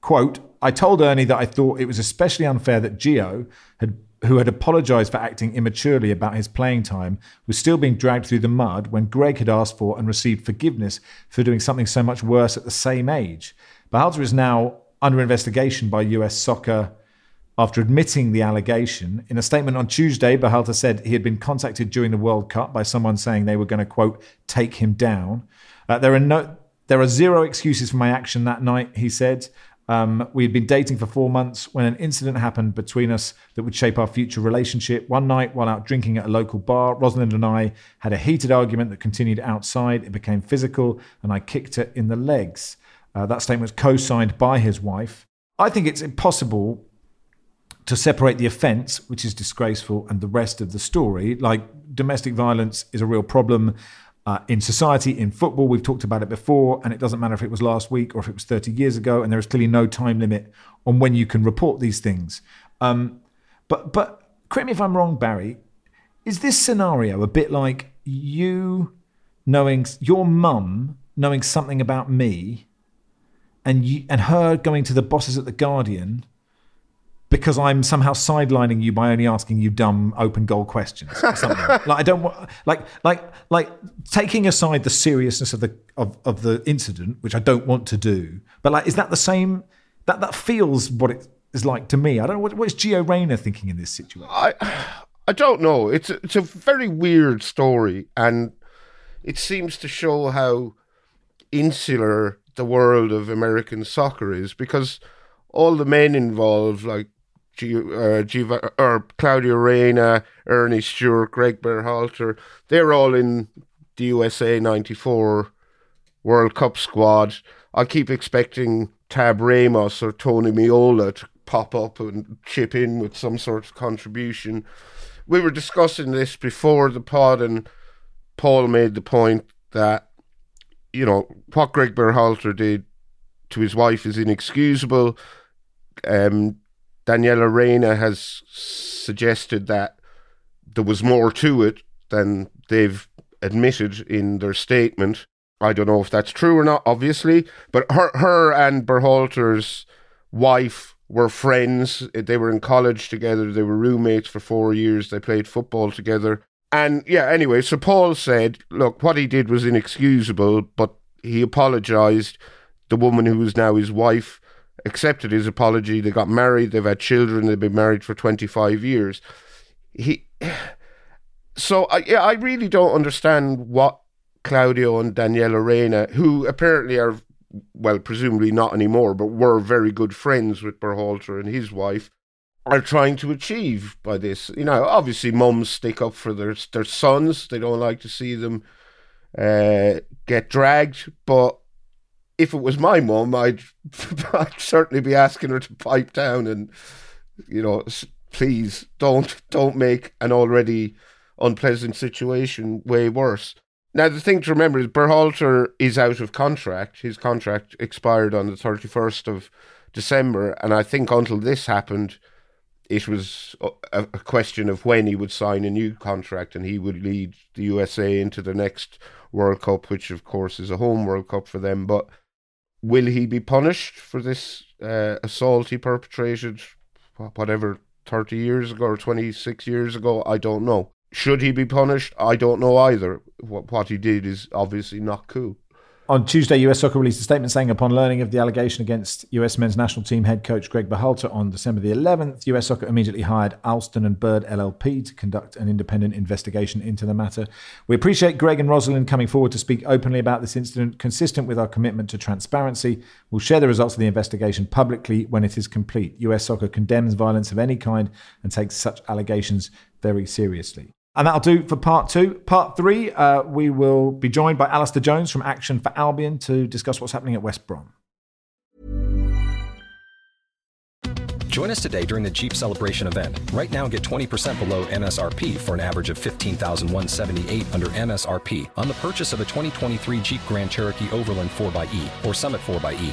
Quote, I told Earnie that I thought it was especially unfair that Gio, had, who had apologised for acting immaturely about his playing time, was still being dragged through the mud when Greg had asked for and received forgiveness for doing something so much worse at the same age. Berhalter is now under investigation by US soccer after admitting the allegation. In a statement on Tuesday, Berhalter said he had been contacted during the World Cup by someone saying they were going to, quote, take him down. Uh, there are no. There are zero excuses for my action that night, he said. Um, we had been dating for four months when an incident happened between us that would shape our future relationship. One night, while out drinking at a local bar, Rosalind and I had a heated argument that continued outside. It became physical, and I kicked her in the legs. Uh, that statement was co signed by his wife. I think it's impossible to separate the offence, which is disgraceful, and the rest of the story. Like domestic violence is a real problem uh, in society, in football. We've talked about it before, and it doesn't matter if it was last week or if it was 30 years ago, and there is clearly no time limit on when you can report these things. Um, but, but correct me if I'm wrong, Barry. Is this scenario a bit like you knowing your mum knowing something about me, and you and her going to the bosses at the Guardian? Because I'm somehow sidelining you by only asking you dumb open goal questions or something. [laughs] like I don't want like like like taking aside the seriousness of the of, of the incident, which I don't want to do. But like, is that the same? That that feels what it is like to me. I don't know what what's Gio Reyna thinking in this situation.
I I don't know. It's a, it's a very weird story, and it seems to show how insular the world of American soccer is because all the men involved, like G, uh, Giva, or Claudio Reyna, Earnie Stewart, Greg Berhalter, they're all in the USA 94 World Cup squad. I keep expecting Tab Ramos or Tony Meola to pop up and chip in with some sort of contribution. We were discussing this before the pod, and Paul made the point that, you know, what Greg Berhalter did to his wife is inexcusable. Um, Daniela Reyna has suggested that there was more to it than they've admitted in their statement. I don't know if that's true or not, obviously, but her, her and Berhalter's wife were friends. They were in college together. They were roommates for four years. They played football together. And yeah, anyway, so Paul said, look, what he did was inexcusable, but he apologized. The woman who is now his wife accepted his apology. They got married. They've had children. They've been married for 25 years. He. So I, yeah, I really don't understand what Claudio and Daniela Reyna, who apparently are, well, presumably not anymore, but were very good friends with Berhalter and his wife, are trying to achieve by this. You know, obviously, mums stick up for their their sons. They don't like to see them uh, get dragged, but if it was my mum, I'd, [laughs] I'd certainly be asking her to pipe down and, you know, please don't don't make an already unpleasant situation way worse. Now the thing to remember is Berhalter is out of contract. His contract expired on the thirty first of December, and I think until this happened, it was a, a question of when he would sign a new contract and he would lead the USA into the next World Cup, which of course is a home World Cup for them. But will he be punished for this uh, assault he perpetrated, whatever, 30 years ago or 26 years ago? I don't know. Should he be punished? I don't know either. What, what he did is obviously not cool.
On Tuesday, US Soccer released a statement saying, upon learning of the allegation against US men's national team head coach Greg Berhalter on December the 11th, US Soccer immediately hired Alston and Bird LLP to conduct an independent investigation into the matter. We appreciate Greg and Rosalind coming forward to speak openly about this incident, consistent with our commitment to transparency. We'll share the results of the investigation publicly when it is complete. US Soccer condemns violence of any kind and takes such allegations very seriously. And that'll do for part two. Part three, uh, we will be joined by Alistair Jones from Action for Albion to discuss what's happening at West Brom.
Join us today during the Jeep Celebration event. Right now, get 20% below MSRP for an average of 15178 under MSRP on the purchase of a 2023 Jeep Grand Cherokee Overland 4xE or Summit 4xE.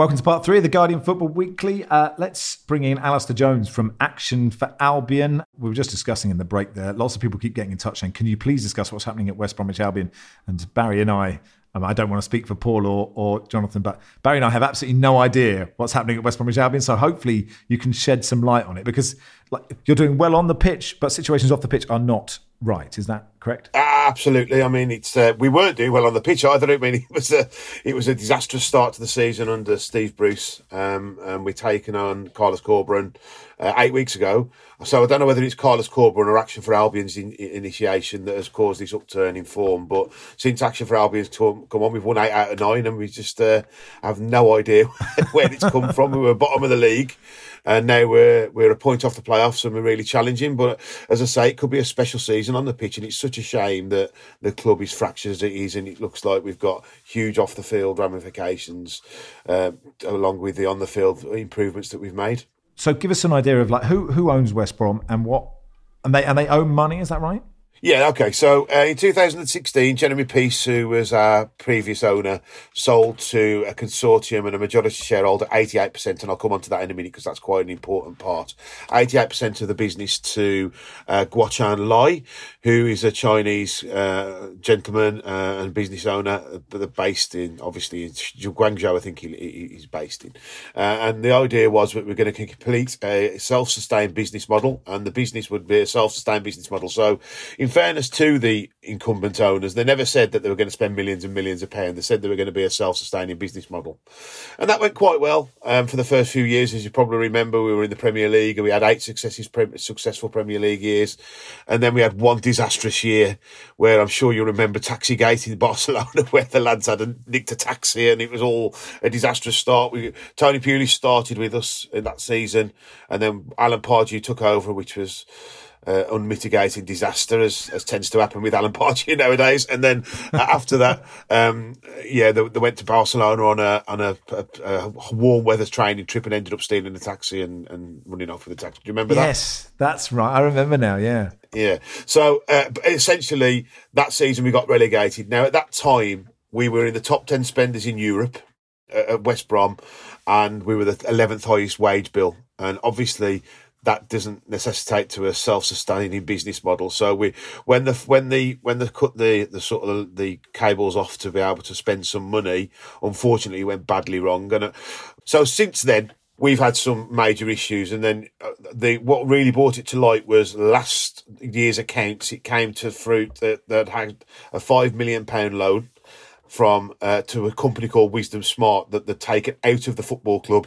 Welcome to part three of the Guardian Football Weekly. Uh, let's bring in Alistair Jones from Action for Albion. We were just discussing in the break there. Lots of people keep getting in touch saying, Can you please discuss what's happening at West Bromwich Albion? And Barry and I, um, I don't want to speak for Paul or, or Jonathan, but Barry and I have absolutely no idea what's happening at West Bromwich Albion. So hopefully you can shed some light on it because like, you're doing well on the pitch, but situations off the pitch are not right. Is that correct?
Absolutely. I mean, it's uh, we weren't doing well on the pitch either. I mean, [laughs] it was a it was a disastrous start to the season under Steve Bruce, um, and we're taking on Carlos Corberán uh, eight weeks ago. So I don't know whether it's Carlos Corberán or Action for Albion's in, in initiation that has caused this upturn in form. But since Action for Albion's come, come on, we've won eight out of nine, and we just uh, have no [laughs] idea where it's come from. We were bottom of the league and now we're we're a point off the playoffs and we're really challenging. But as I say, it could be a special season on the pitch, and it's such a shame that the club is fractured as it is, and it looks like we've got huge off the field ramifications uh, along with the on the field improvements that we've made.
So, give us an idea of like who who owns West Brom and what, and they and they own money. Is that right?
Yeah, okay. So uh, in 2016, Jeremy Peace, who was our previous owner, sold to a consortium and a majority shareholder 88%, and I'll come on to that in a minute because that's quite an important part. 88% of the business to uh, Guochuan Lai, who is a Chinese uh, gentleman uh, and business owner, uh, based in, obviously, in Guangzhou, I think he, he's based in. Uh, and the idea was that we're going to complete a self-sustained business model, and the business would be a self-sustained business model. So in fairness to the incumbent owners, they never said that they were going to spend millions and millions of pounds. They said they were going to be a self-sustaining business model, and that went quite well um, for the first few years. As you probably remember, we were in the Premier League and we had eight successes, successful Premier League years, and then we had one disastrous year where I'm sure you remember Taxigate in [laughs] Barcelona, where the lads had a, nicked a taxi and it was all a disastrous start. We, Tony Pulis started with us in that season, and then Alan Pardew took over, which was uh, unmitigated disaster, as, as tends to happen with Alan Pardew [laughs] nowadays. And then uh, after that, um, yeah, they, they, went to Barcelona on a on a, a, a, warm weather training trip and ended up stealing a taxi and, and running off with the taxi. Do you remember
that? Yes, that's right. I remember now. Yeah,
yeah. So uh, essentially, that season we got relegated. Now at that time, we were in the top ten spenders in Europe uh, at West Brom, and we were the eleventh highest wage bill. And obviously, that doesn't necessitate to a self-sustaining business model. So we, when the when the when they cut the the sort of the cables off to be able to spend some money, unfortunately, went badly wrong. And uh, so since then, we've had some major issues. And then uh, the what really brought it to light was last year's accounts. It came to fruit that that had a five million pound loan from uh, to a company called Wisdom Smart that they'd taken out of the football club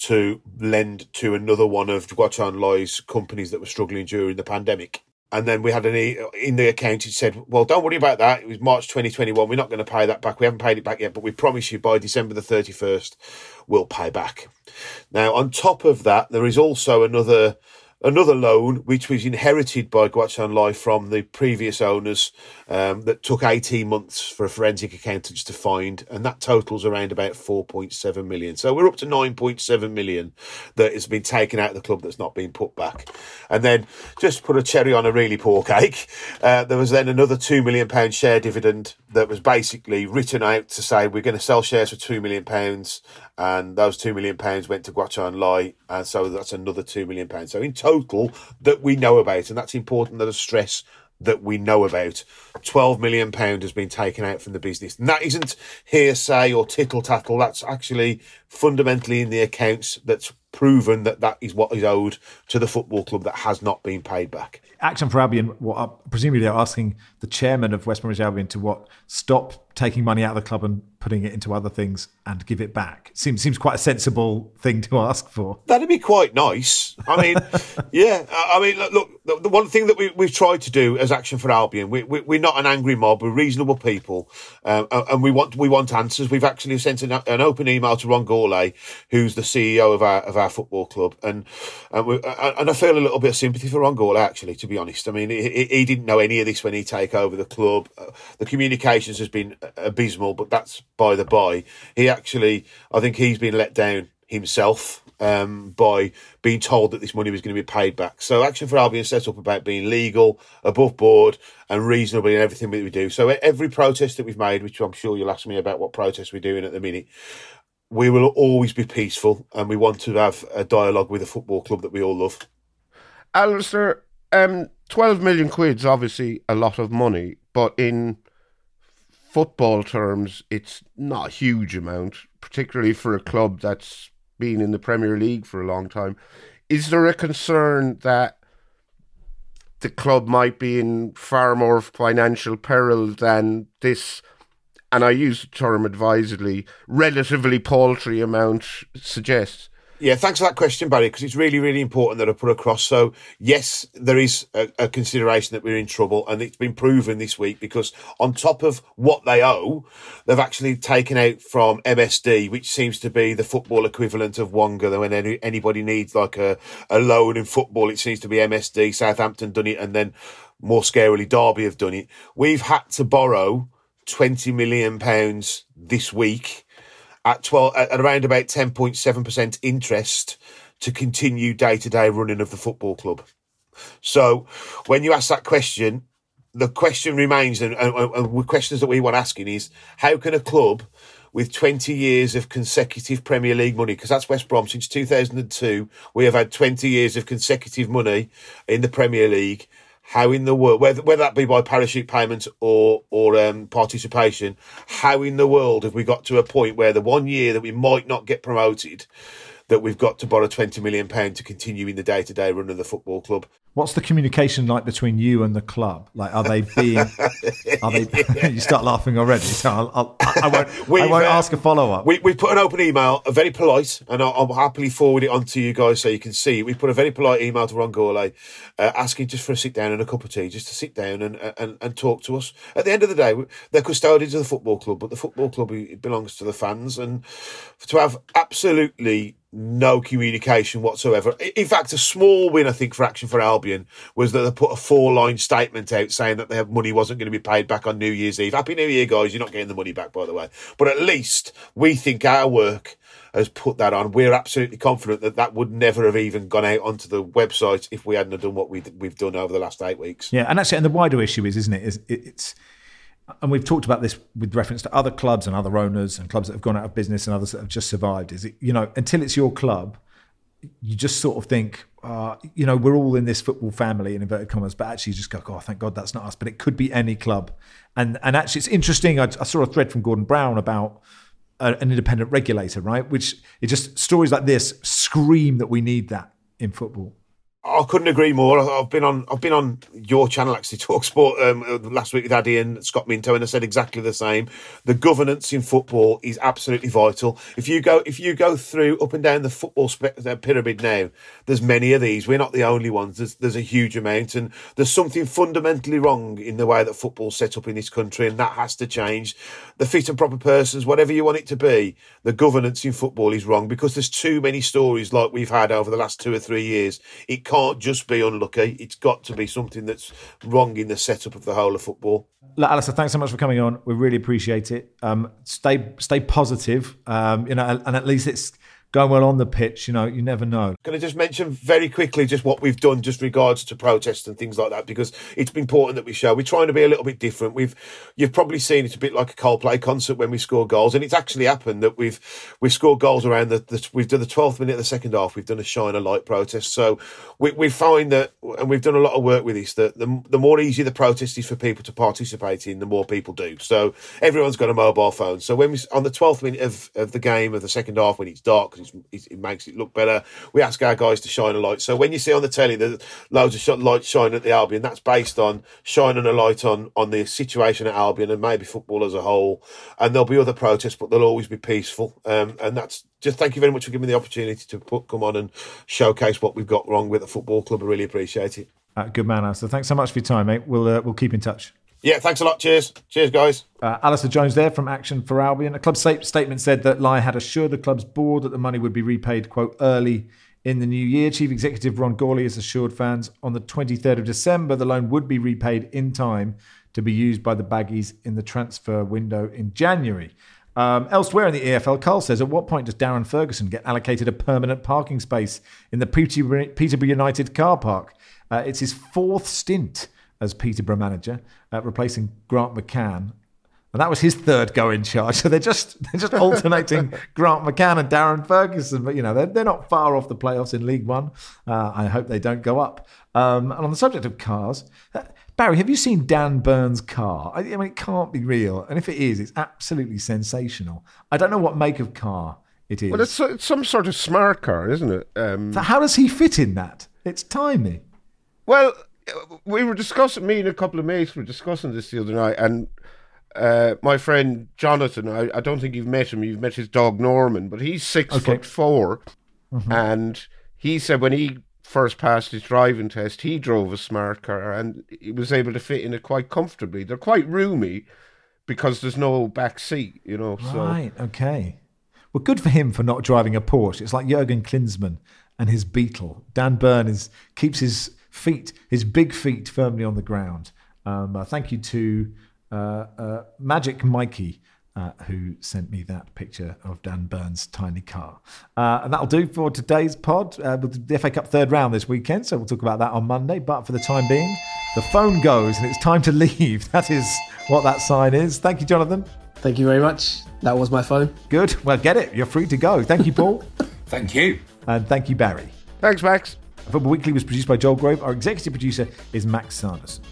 to lend to another one of Guochuan Lai's companies that were struggling during the pandemic. And then we had an in the account. It said, "Well, don't worry about that. It was March 2021. We're not going to pay that back. We haven't paid it back yet, but we promise you by December the 31st, we'll pay back." Now, on top of that, there is also another another loan which was inherited by Guochuan Lai from the previous owners um, that took 18 months for forensic accountants to find and that totals around about 4.7 million. So we're up to 9.7 million that has been taken out of the club that's not been put back. And then just put a cherry on a really poor cake uh, there was then another 2 million pound share dividend that was basically written out to say we're going to sell shares for 2 million pounds and those two million pounds went to Guochuan Lai, and so that's another two million pounds. So in total, that we know about, and that's important that I stress that we know about. £12 million has been taken out from the business. And that isn't hearsay or tittle tattle. That's actually fundamentally in the accounts that's proven that that is what is owed to the football club that has not been paid back.
Action for Albion, what presumably they're asking the chairman of West Bromwich Albion to what stop taking money out of the club and putting it into other things and give it back. Seems seems quite a sensible thing to ask for.
That'd be quite nice. I mean, [laughs] yeah. I mean, look, look the, one thing that we, we've tried to do as Action for Albion, we, we, are not an angry mob. We're reasonable people, um, and we want we want answers. We've actually sent an, an open email to Ron Gourlay, who's the CEO of our of our football club, and and, we, and I feel a little bit of sympathy for Ron Gourlay actually, to be honest. I mean, he, he didn't know any of this when he take over the club. Uh, the communications has been abysmal, but that's by the by. He actually, I think he's been let down himself um, by being told that this money was going to be paid back. So Action for Albion set up about being legal, above board, and reasonable in everything that we do. So every protest that we've made, which I'm sure you'll ask me about what protest we're doing at the minute, we will always be peaceful, and we want to have a dialogue with a football club that we all love.
Alistair, um, 12 million quid's obviously a lot of money, but in football terms, it's not a huge amount, particularly for a club that's been in the Premier League for a long time. Is there a concern that the club might be in far more financial peril than this, and I use the term advisedly, relatively paltry amount suggests?
Yeah, thanks for that question, Barry, because it's really, really important that I put across. So, yes, there is a, a, consideration that we're in trouble, and it's been proven this week because on top of what they owe, they've actually taken out from MSD, which seems to be the football equivalent of Wonga. When any, anybody needs like a, a loan in football, it seems to be MSD. Southampton done it, and then more scarily, Derby have done it. We've had to borrow twenty million pounds this week at 12 at around about 10.7% interest to continue day-to-day running of the football club. So when you ask that question, the question remains, and, and, and questions that we want asking is, how can a club with 20 years of consecutive Premier League money, because that's West Brom since 2002, we have had 20 years of consecutive money in the Premier League how in the world, whether, whether that be by parachute payments or or um, participation, how in the world have we got to a point where the one year that we might not get promoted, that we've got to borrow twenty million pound to continue in the day to day run of the football club?
What's the communication like between you and the club? Like, are they being? [laughs] are they? [laughs] you start laughing already. So I'll, I'll, I won't. I won't uh, ask a follow up.
We we put an open email, a very polite, and I'll, I'll, happily forward it on to you guys so you can see. We put a very polite email to Ron Gourlay, uh, asking just for a sit down and a cup of tea, just to sit down and, and and talk to us. At the end of the day, they're custodians of the football club, but the football club belongs to the fans, and to have absolutely no communication whatsoever. In fact, a small win, I think, for Action for Albion was that they put a four line statement out saying that their money wasn't going to be paid back on New Year's Eve. Happy New Year, guys. You're not getting the money back, by the way. But at least we think our work has put that on. We're absolutely confident that that would never have even gone out onto the website if we hadn't have done what we, we've done over the last eight weeks.
Yeah, and actually, and the wider issue is, isn't it? Is it's and we've talked about this with reference to other clubs and other owners and clubs that have gone out of business and others that have just survived. Is it you know until it's your club, you just sort of think, uh, you know, we're all in this football family in inverted commas, but actually you just go, oh, thank God that's not us. But it could be any club, and and actually it's interesting. I, I saw a thread from Gordon Brown about a, an independent regulator, right? Which it just stories like this scream that we need that in football.
I couldn't agree more. I've been on I've been on your channel actually, [laughs] Talk Sport, um, last week with Addy and Scott Minto, and I said exactly the same. The governance in football is absolutely vital. If you go if you go through up and down the football pyramid now, there's many of these. We're not the only ones. There's there's a huge amount, and there's something fundamentally wrong in the way that football's set up in this country, and that has to change. The fit and proper persons, whatever you want it to be, the governance in football is wrong because there's too many stories like we've had over the last two or three years. It can't just be unlucky. It's got to be something that's wrong in the setup of the whole of football.
Look, Alistair, thanks so much for coming on. We really appreciate it. Um, stay stay positive. Um, you know, and at least it's going well on the pitch. You know, you never know.
Can I just mention very quickly just what we've done just regards to protests and things like that because it's important that we show we're trying to be a little bit different. We've you've probably seen it's a bit like a Coldplay concert when we score goals, and it's actually happened that we've we've scored goals around the, the we've done the twelfth minute of the second half. We've done a shine a light protest, so we we find that, and we've done a lot of work with this that the the more easy the protest is for people to participate in, the more people do. So everyone's got a mobile phone. So when we on the twelfth minute of, of the game of the second half when it's dark because it makes it look better, we ask our guys to shine a light. So when you see on the telly there's loads of lights shining at the Albion, that's based on shining a light on on the situation at Albion and maybe football as a whole. And there'll be other protests, but they'll always be peaceful. Um, and that's just thank you very much for giving me the opportunity to put come on and showcase what we've got wrong with the football club. I really appreciate it.
Uh, good man, Alistair. Thanks so much for your time, mate. We'll uh, we'll keep in touch.
Yeah, thanks a lot. Cheers. Cheers, guys.
Uh, Alistair Jones there from Action for Albion. A club statement said that Lai had assured the club's board that the money would be repaid, quote, early in the new year. Chief Executive Ron Gourlay has assured fans on the 23rd of December the loan would be repaid in time to be used by the Baggies in the transfer window in January. Um, elsewhere in the EFL, Carl says, at what point does Darren Ferguson get allocated a permanent parking space in the Peterborough United car park? Uh, it's his fourth stint as Peterborough manager, uh, replacing Grant McCann. And that was his third go in charge. [laughs] So they're just they're just [laughs] alternating Grant McCann and Darren Ferguson. But you know they're, they're not far off the playoffs in League One. Uh, I hope they don't go up. Um, and on the subject of cars, uh, Barry, have you seen Dan Burn's car? I, I, mean, it can't be real. And if it is, it's absolutely sensational. I don't know what make of car it is.
Well, it's, it's some sort of smart car, isn't it? Um,
so how does he fit in that? It's tiny.
Well, we were discussing, me and a couple of mates were discussing this the other night, and uh, my friend Jonathan, I, I, don't think you've met him, you've met his dog Norman, but he's six okay. foot 4 mm-hmm. and he said when he first passed his driving test, he drove a smart car and he was able to fit in it quite comfortably. They're quite roomy because there's no back seat, you know.
Right, so. okay. Well, good for him for not driving a Porsche. It's like Jurgen Klinsmann and his Beetle. Dan Burn is, keeps his feet, his big feet firmly on the ground. Um, uh, thank you to uh, uh, Magic Mikey. Uh, who sent me that picture of Dan Burn's tiny car. Uh, and that'll do for today's pod. Uh, with the FA Cup third round this weekend, so we'll talk about that on Monday. But for the time being, the phone goes and it's time to [laughs] leave. That is what that sign is. Thank you, Jonathan.
Thank you very much. That was my phone.
Good. Well, get it. You're free to go. Thank you, Paul. [laughs]
thank you.
And thank you, Barry.
Thanks, Max.
Football Weekly was produced by Joel Grove. Our executive producer is Max Sanderson.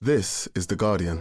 This is The Guardian.